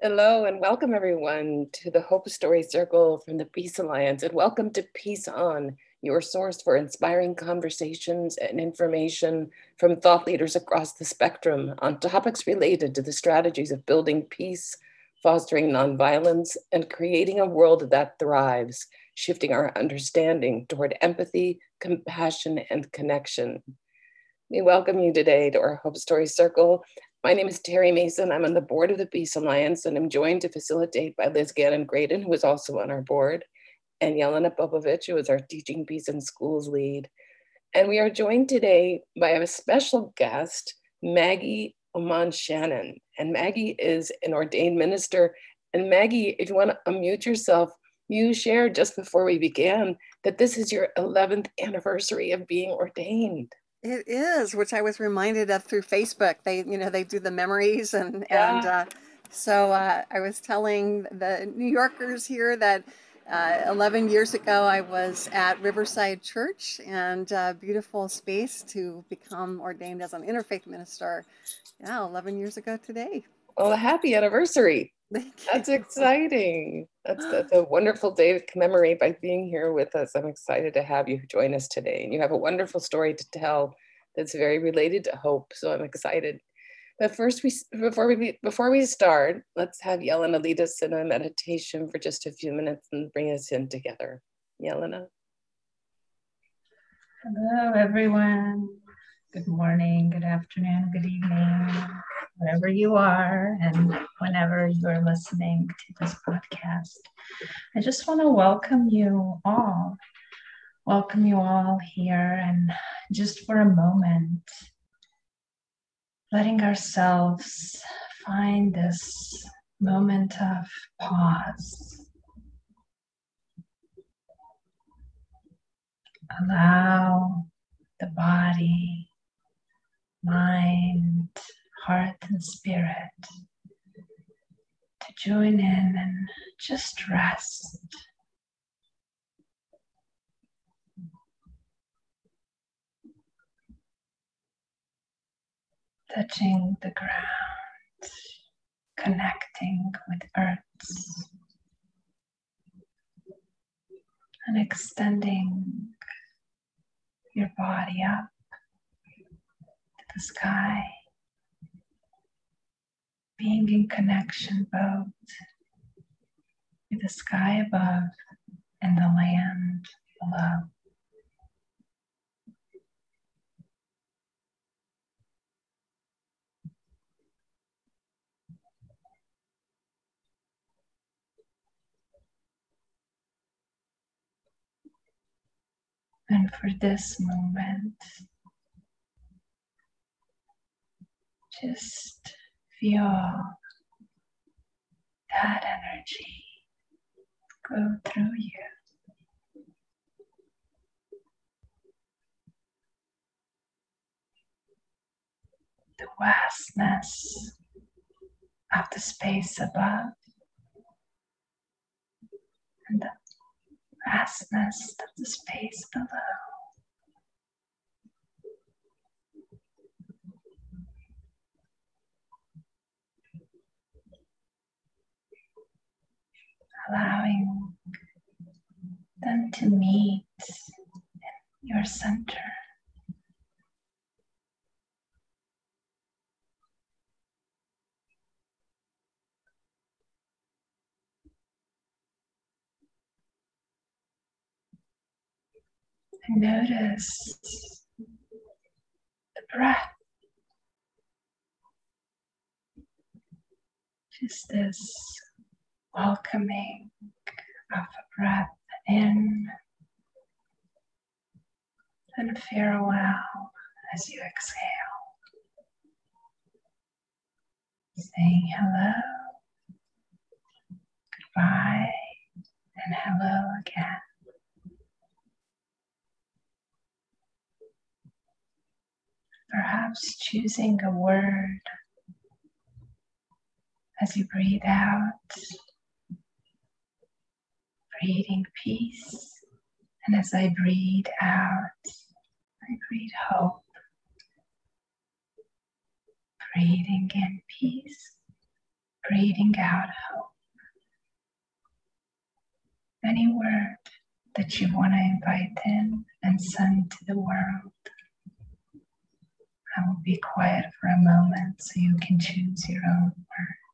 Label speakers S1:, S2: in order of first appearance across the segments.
S1: Hello and welcome everyone to the Hope Story Circle from the Peace Alliance and welcome to Peace On, your source for inspiring conversations and information from thought leaders across the spectrum on topics related to the strategies of building peace, fostering nonviolence, and creating a world that thrives, shifting our understanding toward empathy, compassion, and connection. We welcome you today to our Hope Story Circle my name is Terry Mason. I'm on the board of the Peace Alliance, and I'm joined to facilitate by Liz Gannon Graydon, who is also on our board, and Yelena Popovic, who is our Teaching Peace in Schools lead. And we are joined today by a special guest, Maggie Oman Shannon. And Maggie is an ordained minister. And Maggie, if you want to unmute yourself, you shared just before we began that this is your 11th anniversary of being ordained.
S2: It is, which I was reminded of through Facebook. They, you know, they do the memories, and yeah. and uh, so uh, I was telling the New Yorkers here that uh, 11 years ago I was at Riverside Church, and uh, beautiful space to become ordained as an interfaith minister. Yeah, 11 years ago today.
S1: Well, happy anniversary! That's exciting. That's, that's a wonderful day to commemorate by being here with us. I'm excited to have you join us today. And you have a wonderful story to tell that's very related to hope. So I'm excited. But first, we before we before we start, let's have Yelena lead us in a meditation for just a few minutes and bring us in together. Yelena.
S3: Hello, everyone. Good morning, good afternoon, good evening wherever you are and whenever you're listening to this podcast. I just want to welcome you all. Welcome you all here and just for a moment, letting ourselves find this moment of pause. Allow the body, mind, heart and spirit to join in and just rest. Touching the ground, connecting with earth, and extending your body up the sky being in connection both with the sky above and the land below. And for this moment, just feel that energy go through you. The vastness of the space above and the vastness of the space below. Allowing them to meet in your center. And notice the breath. Just this welcoming breath in and farewell as you exhale. Saying hello, goodbye, and hello again. Perhaps choosing a word as you breathe out breathing peace. And as I breathe out, I breathe hope. Breathing in peace, breathing out hope. Any word that you want to invite in and send to the world. I will be quiet for a moment so you can choose your own word.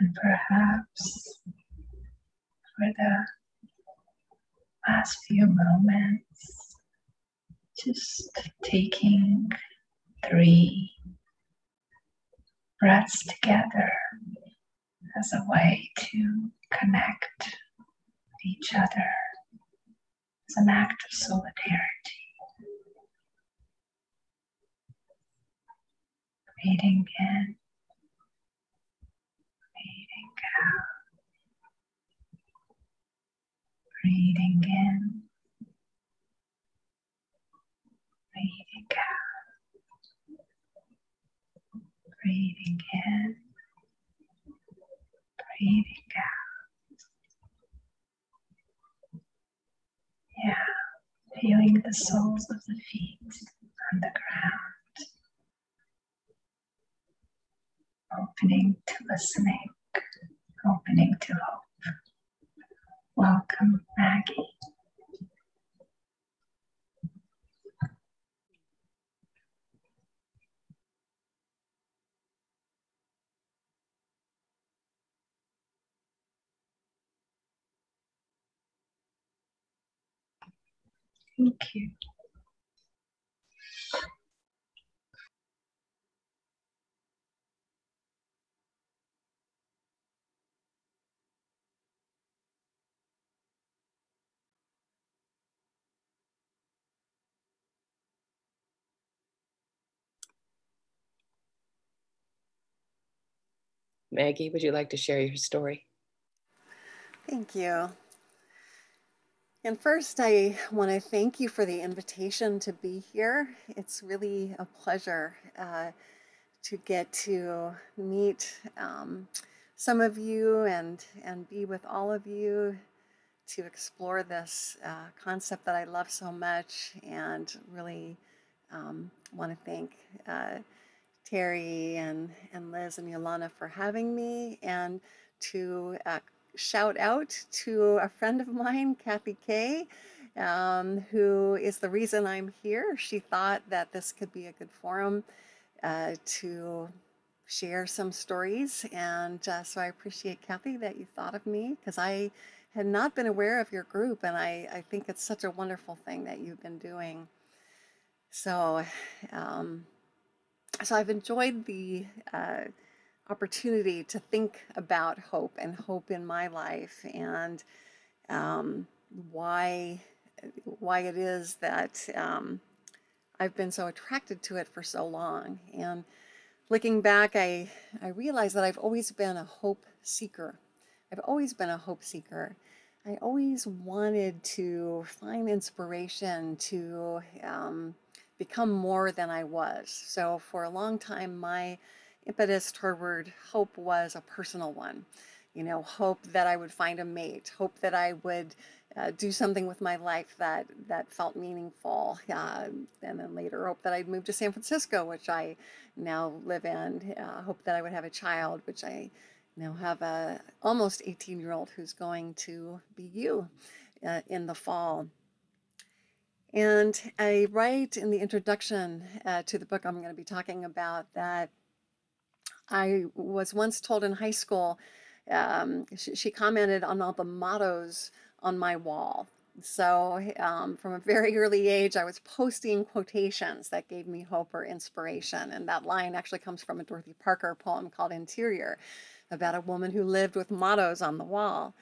S3: And perhaps for the last few moments, just taking three breaths together as a way to connect with each other as an act of solidarity. Breathing in Breathing in, breathing out, breathing in, breathing out. Yeah, feeling the soles of the feet on the ground, opening to listening, opening to hope. Welcome, Maggie. Thank you.
S1: Maggie, would you like to share your story?
S2: Thank you. And first, I want to thank you for the invitation to be here. It's really a pleasure uh, to get to meet um, some of you and, and be with all of you to explore this uh, concept that I love so much and really um, want to thank uh, Terry and, and Liz and Yelena for having me and to uh, shout out to a friend of mine, Kathy Kay, um, who is the reason I'm here. She thought that this could be a good forum uh, to share some stories. And uh, so I appreciate, Kathy, that you thought of me because I had not been aware of your group. And I, I think it's such a wonderful thing that you've been doing. So, um, so I've enjoyed the uh, opportunity to think about hope and hope in my life and um, why why it is that um, I've been so attracted to it for so long. And looking back, I, I realized that I've always been a hope seeker. I've always been a hope seeker. I always wanted to find inspiration to um, become more than I was. So for a long time, my impetus toward hope was a personal one. You know, hope that I would find a mate, hope that I would uh, do something with my life that that felt meaningful, uh, and then later hope that I'd move to San Francisco, which I now live in. Uh, hope that I would have a child, which I now have a almost 18 year old who's going to be you uh, in the fall. And I write in the introduction uh, to the book I'm going to be talking about that I was once told in high school, um, she, she, commented on all the mottos on my wall. So um, from a very early age, I was posting quotations that gave me hope or inspiration. And that line actually comes from a Dorothy Parker poem called Interior about a woman who lived with mottos on the wall.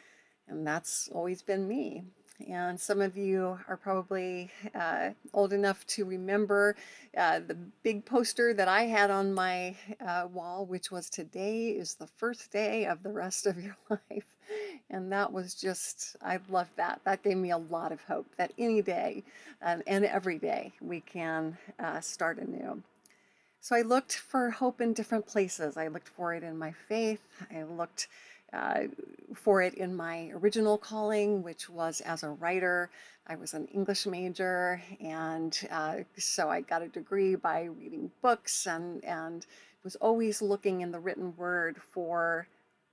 S2: And that's always been me. And some of you are probably uh, old enough to remember uh, the big poster that I had on my uh, wall, which was Today is the first day of the rest of your life. And that was just, I loved that. That gave me a lot of hope that any day um, and every day we can uh, start anew. So I looked for hope in different places. I looked for it in my faith. I looked uh, for it in my original calling, which was as a writer. I was an English major, and uh, so I got a degree by reading books and, and was always looking in the written word for,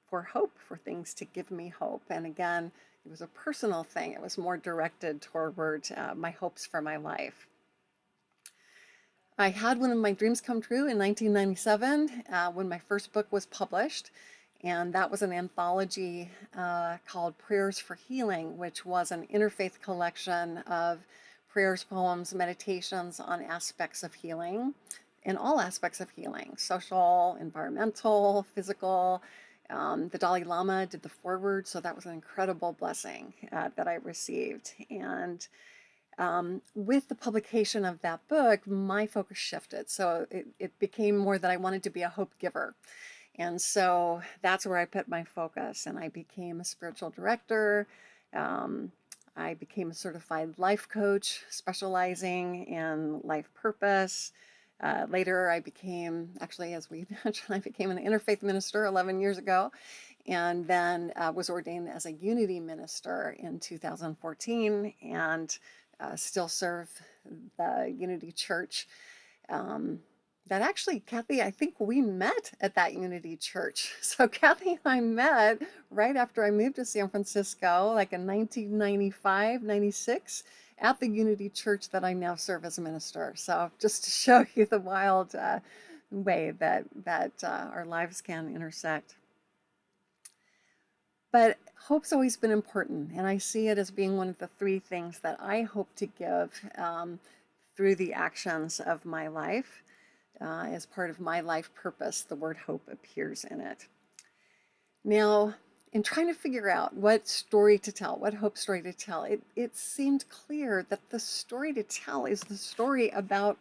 S2: for hope, for things to give me hope. And again, it was a personal thing. It was more directed toward uh, my hopes for my life. I had one of my dreams come true in 1997 uh, when my first book was published. And that was an anthology uh, called Prayers for Healing, which was an interfaith collection of prayers, poems, meditations on aspects of healing, in all aspects of healing social, environmental, physical. Um, the Dalai Lama did the foreword, so that was an incredible blessing uh, that I received. And um, with the publication of that book, my focus shifted. So it, it became more that I wanted to be a hope giver. And so that's where I put my focus. And I became a spiritual director. Um, I became a certified life coach, specializing in life purpose. Uh, later, I became, actually, as we mentioned, I became an interfaith minister 11 years ago, and then uh, was ordained as a unity minister in 2014, and uh, still serve the Unity Church. Um, that actually, Kathy, I think we met at that Unity Church. So Kathy and I met right after I moved to San Francisco, like in 1995, 96, at the Unity Church that I now serve as a minister. So just to show you the wild uh, way that that uh, our lives can intersect. But hope's always been important, and I see it as being one of the three things that I hope to give um, through the actions of my life uh, as part of my life purpose, the word hope appears in it. Now, in trying to figure out what story to tell, what hope story to tell, it, it seemed clear that the story to tell is the story about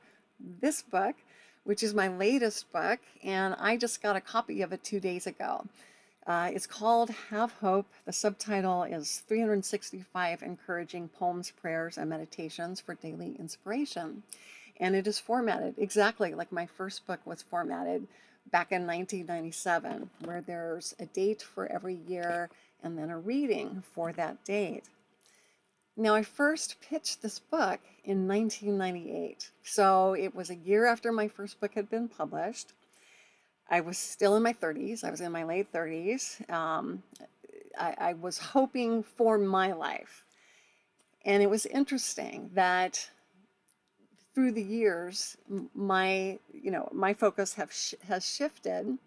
S2: this book, which is my latest book, and I just got a copy of it two days ago. Uh, it's called Have Hope. The subtitle is 365 Encouraging Poems, Prayers, and Meditations for Daily Inspiration and it is formatted exactly like my first book was formatted back in 1997, where there's a date for every year and then a reading for that date. Now, I first pitched this book in 1998, so it was a year after my first book had been published. I was still in my 30s, I was in my late 30s. Um, I, I was hoping for my life. And it was interesting that through the years, my you know my focus have sh- has shifted.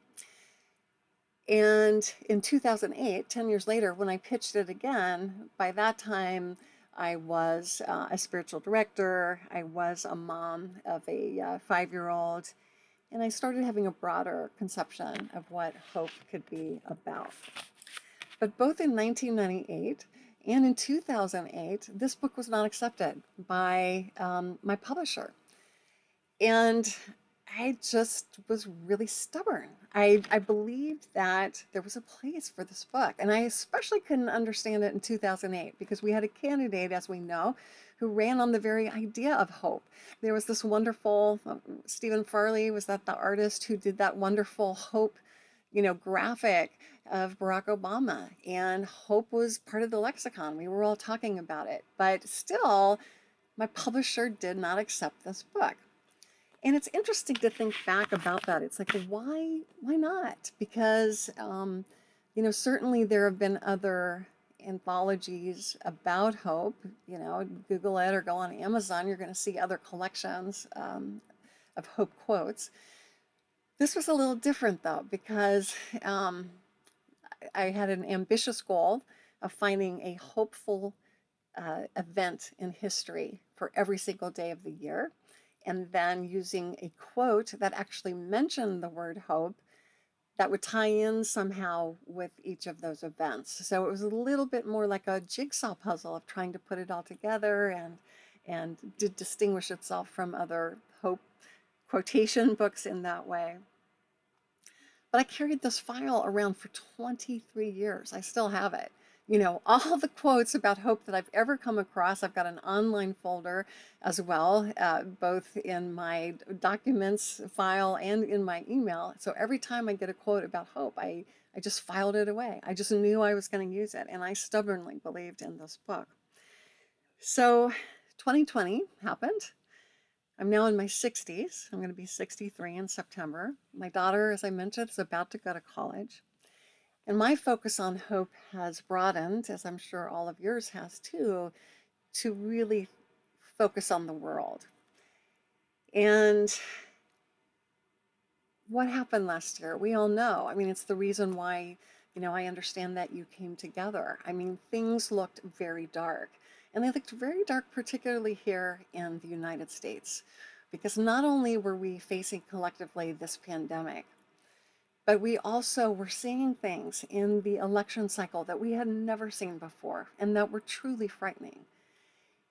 S2: And in 2008, 10 years later, when I pitched it again, by that time I was uh, a spiritual director. I was a mom of a uh, five-year-old, and I started having a broader conception of what hope could be about. But both in 1998 and in 2008, this book was not accepted by um, my publisher. And I just was really stubborn. I, I believed that there was a place for this book. And I especially couldn't understand it in 2008 because we had a candidate, as we know, who ran on the very idea of hope. There was this wonderful, uh, Stephen Farley was that the artist who did that wonderful hope you know, graphic of Barack Obama, and hope was part of the lexicon. We were all talking about it, but still, my publisher did not accept this book. And it's interesting to think back about that. It's like, why, why not? Because, um, you know, certainly there have been other anthologies about hope. You know, Google it or go on Amazon, you're going to see other collections um, of hope quotes. This was a little different though, because um, I had an ambitious goal of finding a hopeful uh, event in history for every single day of the year, and then using a quote that actually mentioned the word hope that would tie in somehow with each of those events. So it was a little bit more like a jigsaw puzzle of trying to put it all together and and did distinguish itself from other hope quotation books in that way. But I carried this file around for 23 years. I still have it you know, all the quotes about hope that I've ever come across. I've got an online folder as well, uh, both in my documents file and in my email. So every time I get a quote about hope, I, I just filed it away. I just knew I was going to use it. And I stubbornly believed in this book. So 2020 happened. I'm now in my 60s. I'm going to be 63 in September. My daughter, as I mentioned, is about to go to college. And my focus on hope has broadened, as I'm sure all of yours has too, to really focus on the world. And what happened last year? We all know. I mean, it's the reason why, you know, I understand that you came together. I mean, things looked very dark. And they looked very dark, particularly here in the United States, because not only were we facing collectively this pandemic, but we also were seeing things in the election cycle that we had never seen before and that were truly frightening.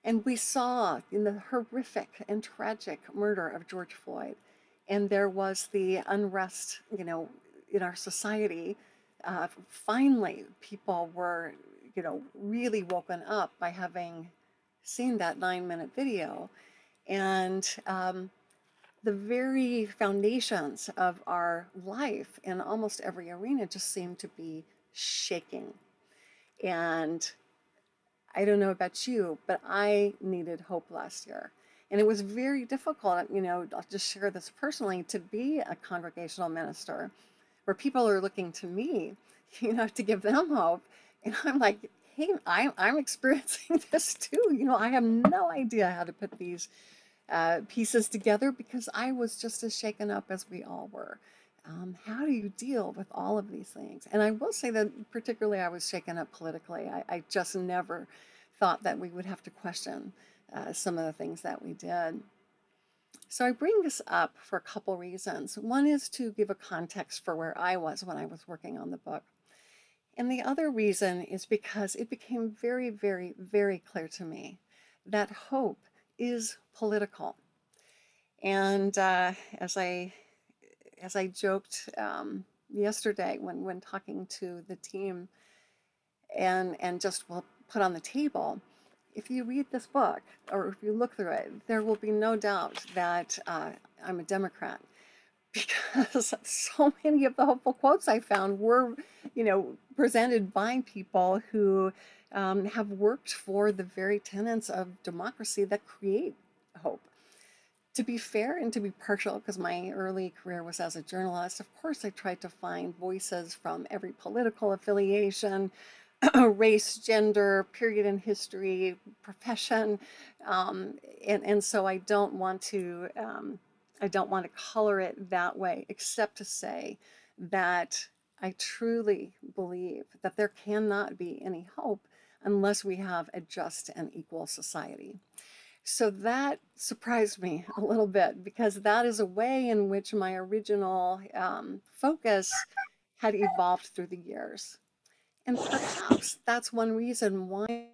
S2: And we saw in the horrific and tragic murder of George Floyd, and there was the unrest, you know, in our society. Uh, finally, people were, you know, really woken up by having seen that nine minute video. And um, the very foundations of our life in almost every arena just seem to be shaking. And I don't know about you, but I needed hope last year. And it was very difficult, you know, I'll just share this personally, to be a congregational minister where people are looking to me, you know, to give them hope. And I'm like, hey, I'm, I'm experiencing this too. You know, I have no idea how to put these uh, pieces together because I was just as shaken up as we all were. Um, how do you deal with all of these things? And I will say that particularly I was shaken up politically. I, I just never thought that we would have to question uh, some of the things that we did. So I bring this up for a couple reasons. One is to give a context for where I was when I was working on the book. And the other reason is because it became very, very, very clear to me that hope is political. And uh, as I as I joked um, yesterday when when talking to the team, and and just will put on the table, if you read this book or if you look through it, there will be no doubt that uh, I'm a Democrat because so many of the hopeful quotes I found were, you know, presented by people who um, have worked for the very tenets of democracy that create hope. To be fair and to be partial, because my early career was as a journalist, of course I tried to find voices from every political affiliation, race, gender, period in history, profession, um, and and so I don't want to um, I don't want to color it that way, except to say that I truly believe that there cannot be any hope unless we have a just and equal society. So that surprised me a little bit because that is a way in which my original um, focus had evolved through the years. And perhaps that's one reason why.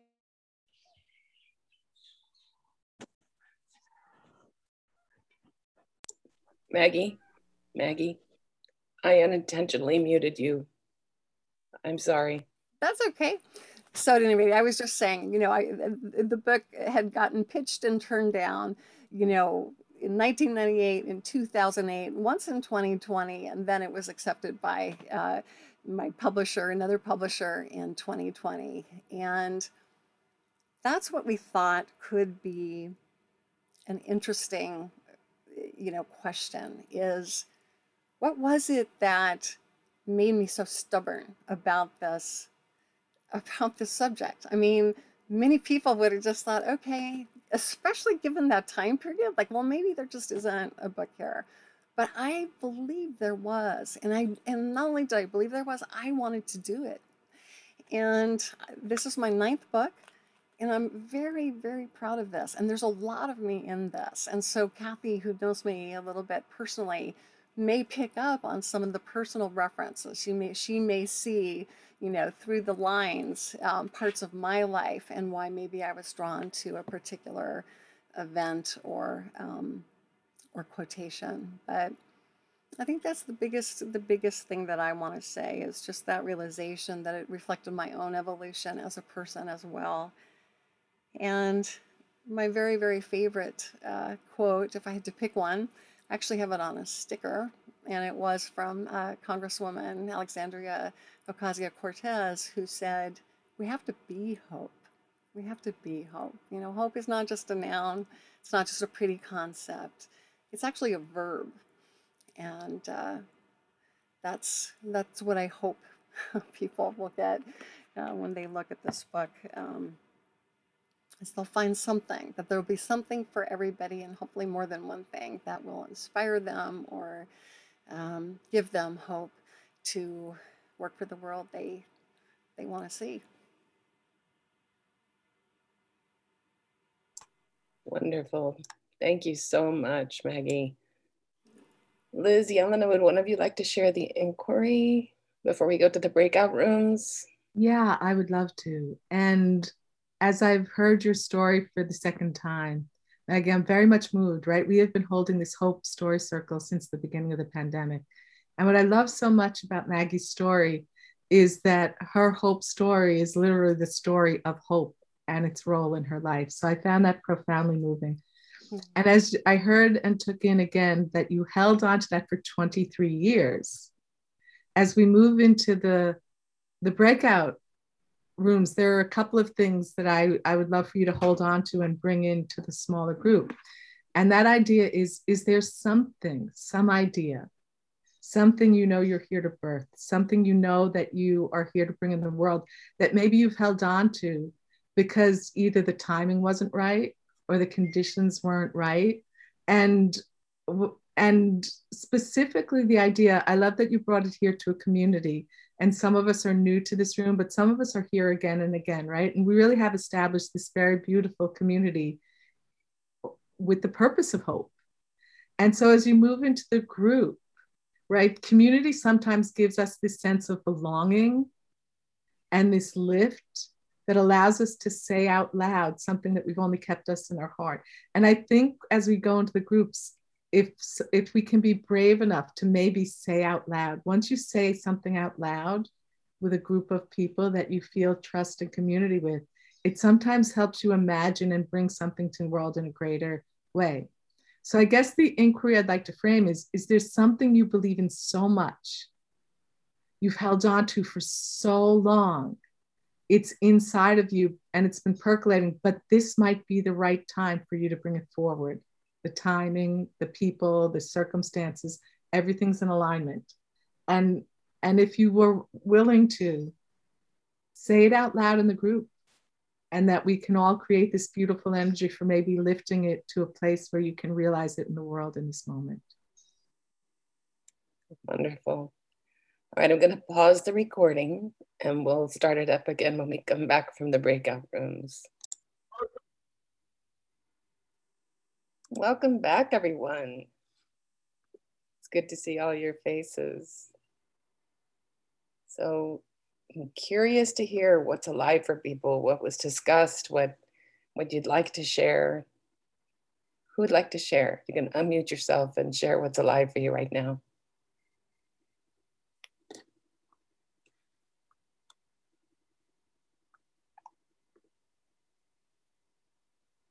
S1: Maggie, Maggie, I unintentionally muted you. I'm sorry.
S2: That's okay. So at any rate, I was just saying, you know, I, the book had gotten pitched and turned down, you know, in 1998, in 2008, once in 2020, and then it was accepted by uh, my publisher, another publisher in 2020. And that's what we thought could be an interesting, you know, question is what was it that made me so stubborn about this about this subject. I mean, many people would have just thought, okay, especially given that time period, like, well, maybe there just isn't a book here. But I believe there was. And I and not only did I believe there was, I wanted to do it. And this is my ninth book. And I'm very, very proud of this. And there's a lot of me in this. And so Kathy, who knows me a little bit personally, may pick up on some of the personal references. She may she may see, you know, through the lines um, parts of my life and why maybe I was drawn to a particular event or um, or quotation. But I think that's the biggest the biggest thing that I want to say is just that realization that it reflected my own evolution as a person as well. And my very very favorite uh, quote, if I had to pick one, I actually have it on a sticker, and it was from uh, Congresswoman Alexandria Ocasio Cortez, who said, "We have to be hope. We have to be hope. You know, hope is not just a noun. It's not just a pretty concept. It's actually a verb." and uh, that's that's what I hope people will get uh, when they look at this book. Um, is they'll find something that there will be something for everybody, and hopefully more than one thing that will inspire them or um, give them hope to work for the world they they want to see.
S1: Wonderful. Thank you so much, Maggie. Liz, Yelena, would one of you like to share the inquiry before we go to the breakout rooms?
S4: Yeah, I would love to. And as I've heard your story for the second time, Maggie, I'm very much moved, right? We have been holding this Hope Story Circle since the beginning of the pandemic. And what I love so much about Maggie's story is that her hope story is literally the story of hope and its role in her life. So I found that profoundly moving. Mm-hmm. And as I heard and took in again that you held on to that for 23 years, as we move into the the breakout rooms, there are a couple of things that I, I would love for you to hold on to and bring into the smaller group. And that idea is is there something, some idea, something you know you're here to birth, something you know that you are here to bring in the world that maybe you've held on to because either the timing wasn't right or the conditions weren't right and and specifically the idea i love that you brought it here to a community and some of us are new to this room but some of us are here again and again right and we really have established this very beautiful community with the purpose of hope and so as you move into the group right community sometimes gives us this sense of belonging and this lift that allows us to say out loud something that we've only kept us in our heart. And I think as we go into the groups, if if we can be brave enough to maybe say out loud, once you say something out loud with a group of people that you feel trust and community with, it sometimes helps you imagine and bring something to the world in a greater way. So I guess the inquiry I'd like to frame is, is there something you believe in so much, you've held on to for so long, it's inside of you and it's been percolating, but this might be the right time for you to bring it forward. The timing, the people, the circumstances, everything's in alignment. And and if you were willing to say it out loud in the group and that we can all create this beautiful energy for maybe lifting it to a place where you can realize it in the world in this moment.
S1: Wonderful. All right, I'm going to pause the recording and we'll start it up again when we come back from the breakout rooms. Welcome back, everyone. It's good to see all your faces. So I'm curious to hear what's alive for people, what was discussed, what, what you'd like to share. Who would like to share? You can unmute yourself and share what's alive for you right now.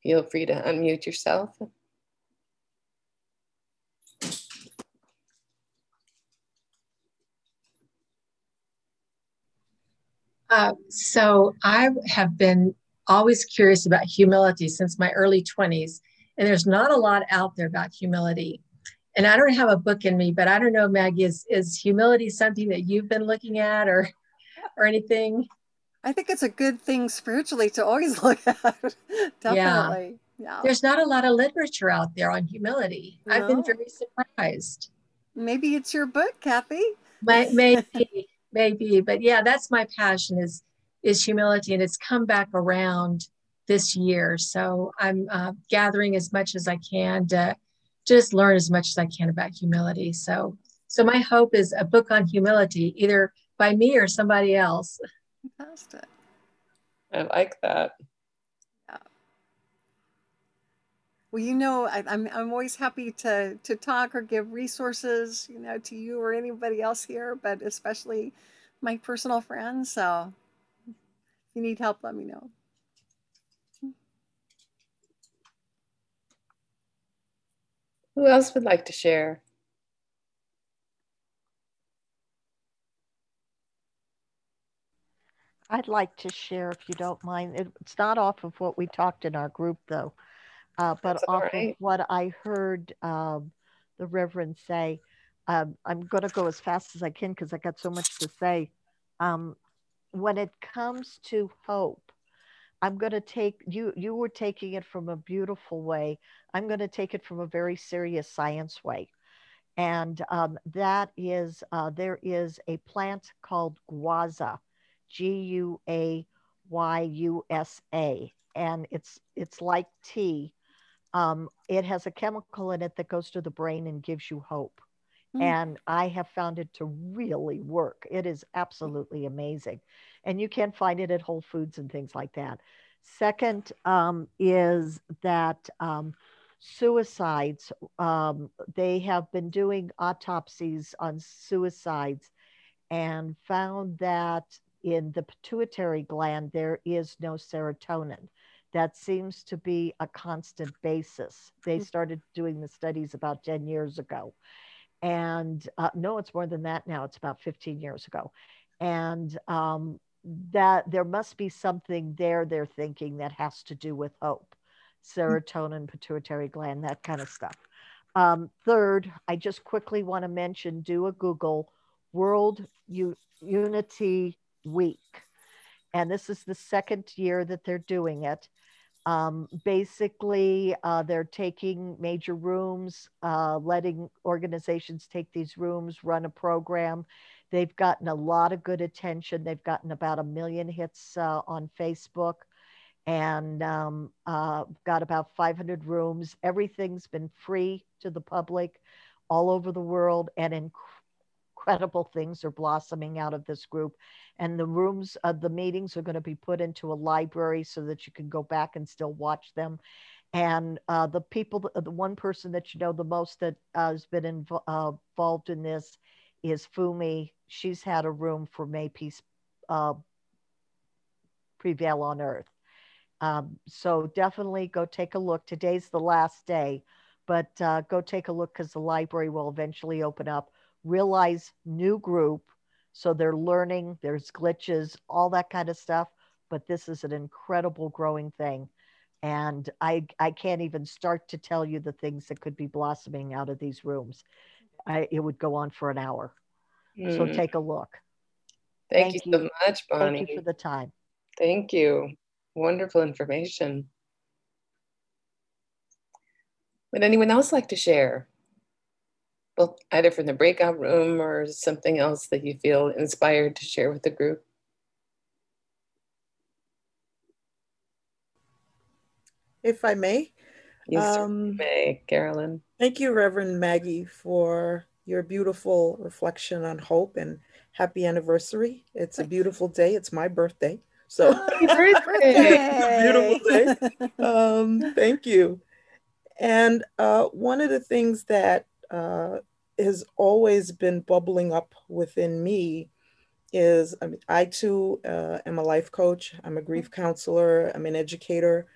S1: Feel free to unmute yourself.
S5: Uh, so I have been always curious about humility since my early 20s, and there's not a lot out there about humility. And I don't have a book in me, but I don't know, Maggie, is, is humility something that you've been looking at or or anything?
S2: I think it's a good thing spiritually to always look at. Definitely.
S5: Yeah. yeah. There's not a lot of literature out there on humility. No. I've been very surprised.
S2: Maybe it's your book, Kathy.
S5: maybe, maybe. But yeah, that's my passion is is humility, and it's come back around this year. So I'm uh, gathering as much as I can to just learn as much as I can about humility. So, so my hope is a book on humility, either by me or somebody else.
S2: Fantastic.
S1: I like that.
S2: Yeah. Well, you know, I, I'm I'm always happy to to talk or give resources, you know, to you or anybody else here, but especially my personal friends. So, if you need help, let me know.
S1: Who else would like to share?
S6: I'd like to share, if you don't mind. It's not off of what we talked in our group, though, uh, but
S1: That's
S6: off
S1: right.
S6: of what I heard um, the Reverend say. Um, I'm going to go as fast as I can because I got so much to say. Um, when it comes to hope, I'm going to take you. You were taking it from a beautiful way. I'm going to take it from a very serious science way, and um, that is uh, there is a plant called guayusa G U A Y U S A, and it's it's like tea. Um, it has a chemical in it that goes to the brain and gives you hope. Mm. And I have found it to really work. It is absolutely amazing. And you can find it at Whole Foods and things like that. Second um, is that um, suicides, um, they have been doing autopsies on suicides and found that in the pituitary gland, there is no serotonin. That seems to be a constant basis. They mm. started doing the studies about 10 years ago. And uh, no, it's more than that now. It's about 15 years ago. And um, that there must be something there they're thinking that has to do with hope, mm. serotonin, pituitary gland, that kind of stuff. Um, third, I just quickly want to mention do a Google World U- Unity week. And this is the second year that they're doing it. Um, basically, uh, they're taking major rooms, uh, letting organizations take these rooms, run a program. They've gotten a lot of good attention. They've gotten about a million hits uh, on Facebook and um, uh, got about 500 rooms. Everything's been free to the public all over the world and incredible things are blossoming out of this group. And the rooms of the meetings are going to be put into a library so that you can go back and still watch them. And uh, the people the one person that you know the most that uh, has been inv- uh, involved in this is fumi. She's had a room for may peace uh, prevail on earth. Um, so definitely go take a look. Today's the last day but uh, go take a look because the library will eventually open up realize new group so they're learning, there's glitches, all that kind of stuff. But this is an incredible growing thing. And I, I can't even start to tell you the things that could be blossoming out of these rooms. I, it would go on for an hour. Mm. So take a look.
S1: Thank, Thank you, you so much, Bonnie.
S6: Thank you for the time.
S1: Thank you. Wonderful information. Would anyone else like to share? Well, either from the breakout room or something else that you feel inspired to share with the group?
S7: If I may.
S1: Yes, um, may, Carolyn.
S7: Thank you, Reverend Maggie, for your beautiful reflection on hope and happy anniversary. It's a beautiful day. It's my birthday. So
S2: happy birthday.
S7: beautiful day. Um, thank you. And uh, one of the things that uh, has always been bubbling up within me is I, mean, I too uh, am a life coach. I'm a grief counselor. I'm an educator.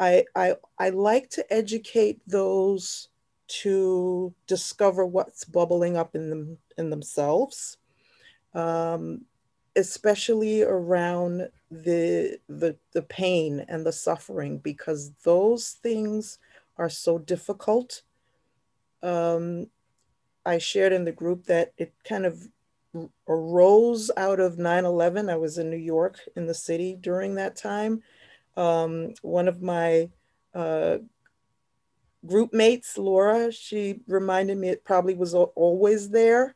S7: I, I, I like to educate those to discover what's bubbling up in them in themselves, um, especially around the, the the pain and the suffering, because those things are so difficult um, I shared in the group that it kind of arose out of 9 11. I was in New York in the city during that time. Um, one of my uh, group mates, Laura, she reminded me it probably was always there.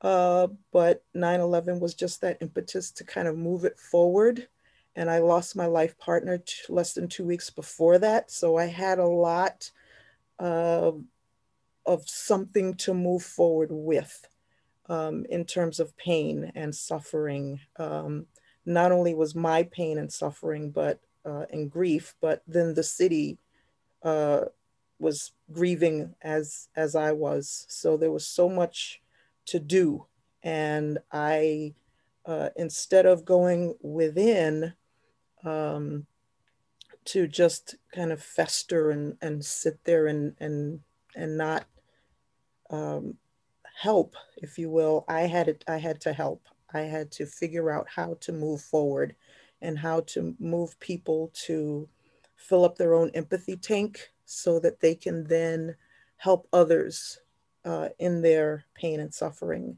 S7: Uh, but 9 11 was just that impetus to kind of move it forward. And I lost my life partner less than two weeks before that. So I had a lot uh, of something to move forward with um, in terms of pain and suffering. Um, not only was my pain and suffering, but uh, and grief, but then the city uh, was grieving as as I was. So there was so much to do, and I, uh, instead of going within, um, to just kind of fester and and sit there and and and not um, help, if you will, I had it. I had to help. I had to figure out how to move forward and how to move people to fill up their own empathy tank so that they can then help others uh, in their pain and suffering.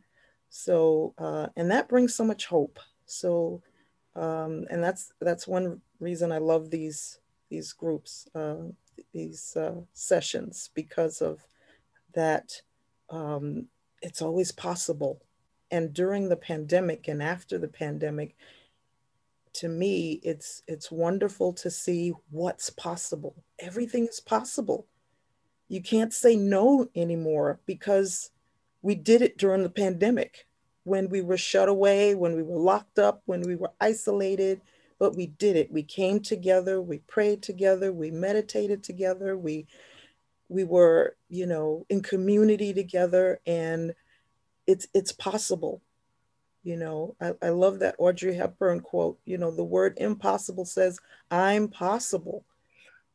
S7: So, uh, and that brings so much hope. So, um, and that's that's one reason I love these these groups, uh, these uh, sessions because of that. Um, it's always possible, and during the pandemic and after the pandemic, to me, it's it's wonderful to see what's possible. Everything is possible. You can't say no anymore because we did it during the pandemic when we were shut away, when we were locked up, when we were isolated, but we did it. We came together, we prayed together, we meditated together, we we were, you know, in community together and it's it's possible you know, I, I love that Audrey Hepburn quote. You know, the word impossible says, I'm possible.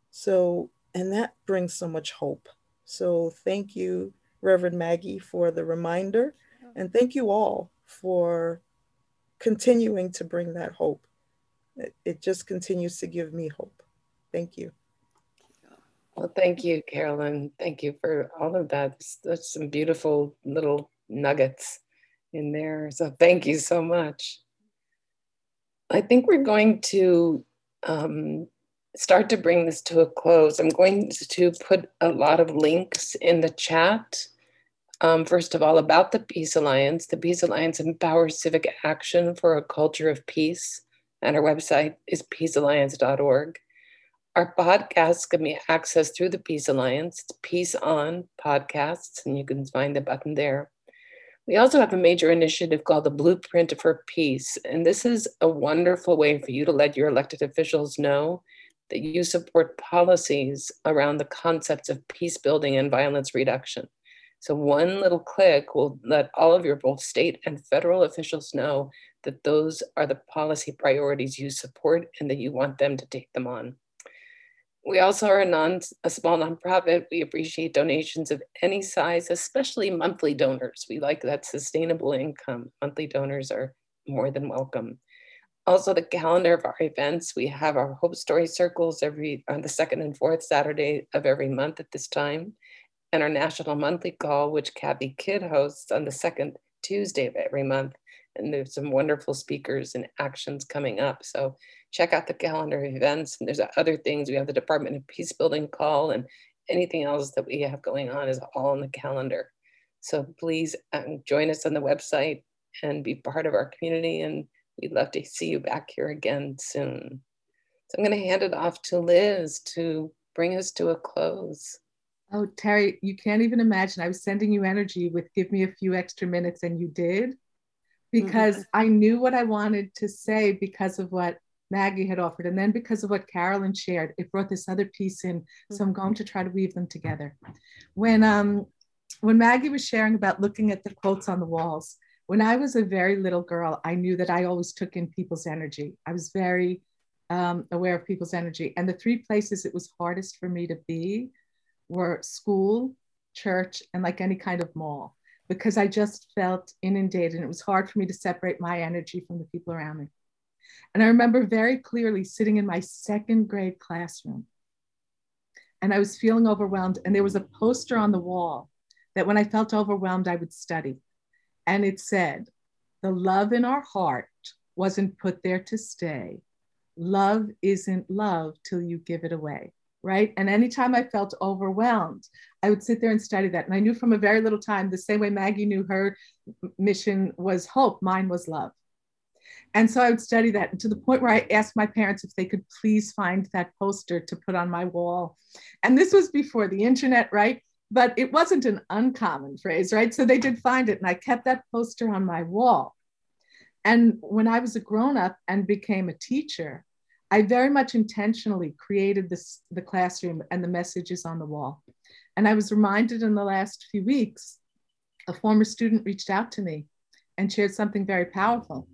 S7: So, and that brings so much hope. So, thank you, Reverend Maggie, for the reminder. And thank you all for continuing to bring that hope. It, it just continues to give me hope. Thank you.
S1: Well, thank you, Carolyn. Thank you for all of that. That's some beautiful little nuggets in there. So thank you so much. I think we're going to um, start to bring this to a close. I'm going to put a lot of links in the chat. Um, first of all, about the Peace Alliance. The Peace Alliance empowers civic action for a culture of peace, and our website is peacealliance.org. Our podcasts can be accessed through the Peace Alliance. Peace On Podcasts, and you can find the button there. We also have a major initiative called the Blueprint for Peace. And this is a wonderful way for you to let your elected officials know that you support policies around the concepts of peace building and violence reduction. So, one little click will let all of your both state and federal officials know that those are the policy priorities you support and that you want them to take them on. We also are a non a small nonprofit. We appreciate donations of any size, especially monthly donors. We like that sustainable income. Monthly donors are more than welcome. Also, the calendar of our events. We have our Hope Story Circles every on the second and fourth Saturday of every month at this time, and our national monthly call, which Kathy Kidd hosts on the second Tuesday of every month. And there's some wonderful speakers and actions coming up. So check out the calendar of events. And there's other things. We have the Department of Peace Building call and anything else that we have going on is all on the calendar. So please um, join us on the website and be part of our community. And we'd love to see you back here again soon. So I'm going to hand it off to Liz to bring us to a close.
S4: Oh, Terry, you can't even imagine. I was sending you energy with give me a few extra minutes, and you did because mm-hmm. I knew what I wanted to say because of what Maggie had offered. And then because of what Carolyn shared, it brought this other piece in. So I'm going to try to weave them together. When um when Maggie was sharing about looking at the quotes on the walls, when I was a very little girl, I knew that I always took in people's energy. I was very um, aware of people's energy. And the three places it was hardest for me to be were school, church, and like any kind of mall, because I just felt inundated. And it was hard for me to separate my energy from the people around me. And I remember very clearly sitting in my second grade classroom and I was feeling overwhelmed. And there was a poster on the wall that when I felt overwhelmed, I would study. And it said, The love in our heart wasn't put there to stay. Love isn't love till you give it away. Right. And anytime I felt overwhelmed, I would sit there and study that. And I knew from a very little time, the same way Maggie knew her mission was hope, mine was love. And so I would study that to the point where I asked my parents if they could please find that poster to put on my wall. And this was before the internet, right? But it wasn't an uncommon phrase, right? So they did find it, and I kept that poster on my wall. And when I was a grown up and became a teacher, I very much intentionally created this, the classroom and the messages on the wall. And I was reminded in the last few weeks, a former student reached out to me and shared something very powerful.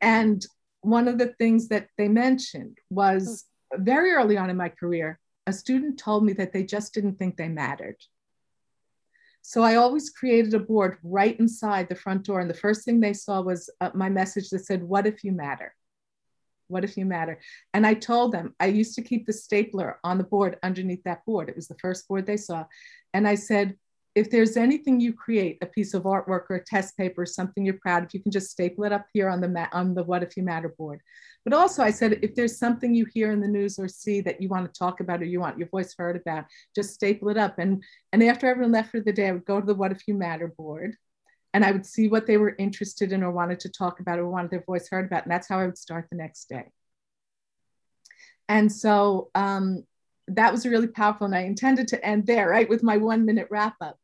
S4: And one of the things that they mentioned was very early on in my career, a student told me that they just didn't think they mattered. So I always created a board right inside the front door. And the first thing they saw was uh, my message that said, What if you matter? What if you matter? And I told them, I used to keep the stapler on the board underneath that board. It was the first board they saw. And I said, if there's anything you create, a piece of artwork or a test paper, something you're proud of, you can just staple it up here on the ma- on the What If You Matter board. But also, I said if there's something you hear in the news or see that you want to talk about or you want your voice heard about, just staple it up. And and after everyone left for the day, I would go to the What If You Matter board, and I would see what they were interested in or wanted to talk about or wanted their voice heard about, and that's how I would start the next day. And so um, that was really powerful. And I intended to end there, right, with my one minute wrap up.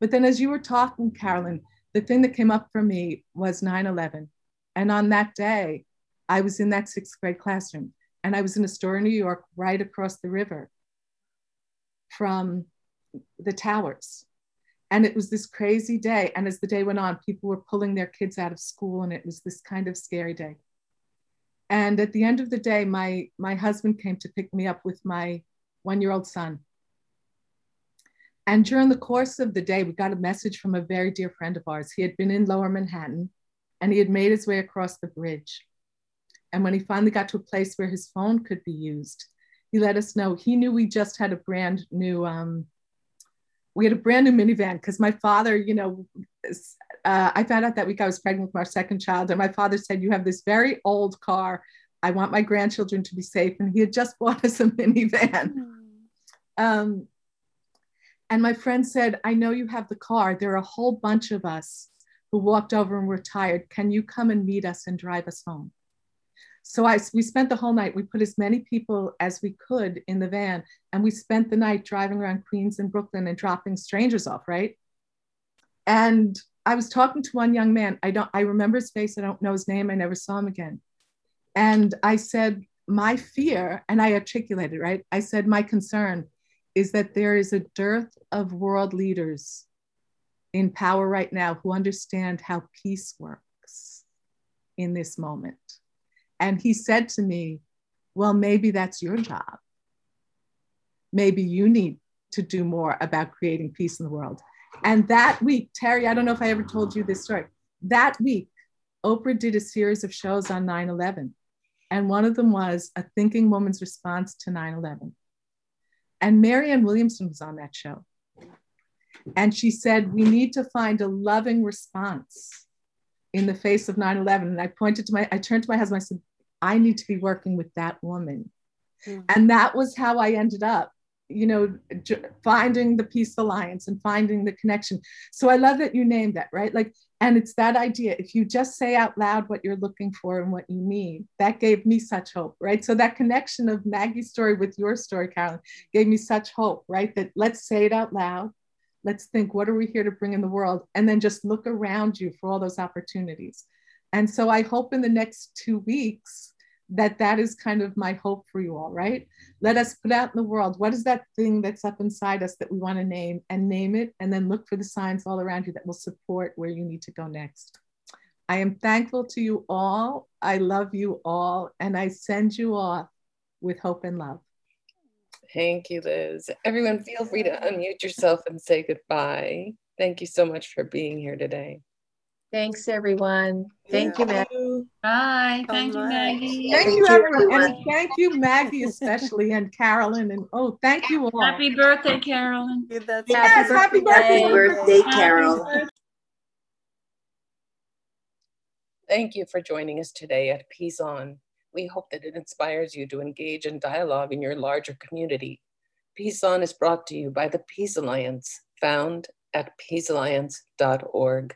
S4: But then as you were talking, Carolyn, the thing that came up for me was 9 11. And on that day, I was in that sixth grade classroom and I was in a store in New York right across the river from the towers. And it was this crazy day. And as the day went on, people were pulling their kids out of school, and it was this kind of scary day. And at the end of the day, my, my husband came to pick me up with my one year old son. And during the course of the day, we got a message from a very dear friend of ours. He had been in lower Manhattan and he had made his way across the bridge. And when he finally got to a place where his phone could be used, he let us know he knew we just had a brand new, um, we had a brand new minivan because my father, you know, uh, I found out that week I was pregnant with our second child, and my father said, You have this very old car. I want my grandchildren to be safe. And he had just bought us a minivan. Mm. Um, and my friend said, I know you have the car. There are a whole bunch of us who walked over and were tired. Can you come and meet us and drive us home? So I, we spent the whole night. We put as many people as we could in the van, and we spent the night driving around Queens and Brooklyn and dropping strangers off, right? And I was talking to one young man. I don't. I remember his face. I don't know his name. I never saw him again. And I said, my fear, and I articulated, right? I said, my concern is that there is a dearth of world leaders in power right now who understand how peace works in this moment. And he said to me, Well, maybe that's your job. Maybe you need to do more about creating peace in the world. And that week, Terry, I don't know if I ever told you this story. That week, Oprah did a series of shows on 9 11. And one of them was a thinking woman's response to 9 11. And Marianne Williamson was on that show. And she said, We need to find a loving response in the face of 9 11. And I pointed to my, I turned to my husband, I said, I need to be working with that woman. Mm-hmm. And that was how I ended up you know finding the peace alliance and finding the connection. So i love that you named that right? Like and it's that idea. If you just say out loud what you're looking for and what you need that gave me such hope right? So that connection of maggie's story with your story carolyn gave me such hope right? That let's say it out loud. Let's think what are we here to bring in the world? And then just look around you for all those opportunities. And so i hope in the next two weeks that that is kind of my hope for you all, right? Let us put out in the world what is that thing that's up inside us that we want to name and name it, and then look for the signs all around you that will support where you need to go next. I am thankful to you all. I love you all, and I send you off with hope and love.
S1: Thank you, Liz. Everyone, feel free to unmute yourself and say goodbye. Thank you so much for being here today.
S5: Thanks, everyone. Thank yeah. you, Maggie.
S3: Bye. Thank you, Maggie.
S4: Thank, thank you, everyone. And thank you, Maggie, especially, and Carolyn. And oh, thank you all.
S3: Happy birthday, Carolyn.
S4: Yes, happy, happy birthday,
S8: happy birthday Carol.
S1: Thank you for joining us today at Peace On. We hope that it inspires you to engage in dialogue in your larger community. Peace On is brought to you by the Peace Alliance, found at peacealliance.org.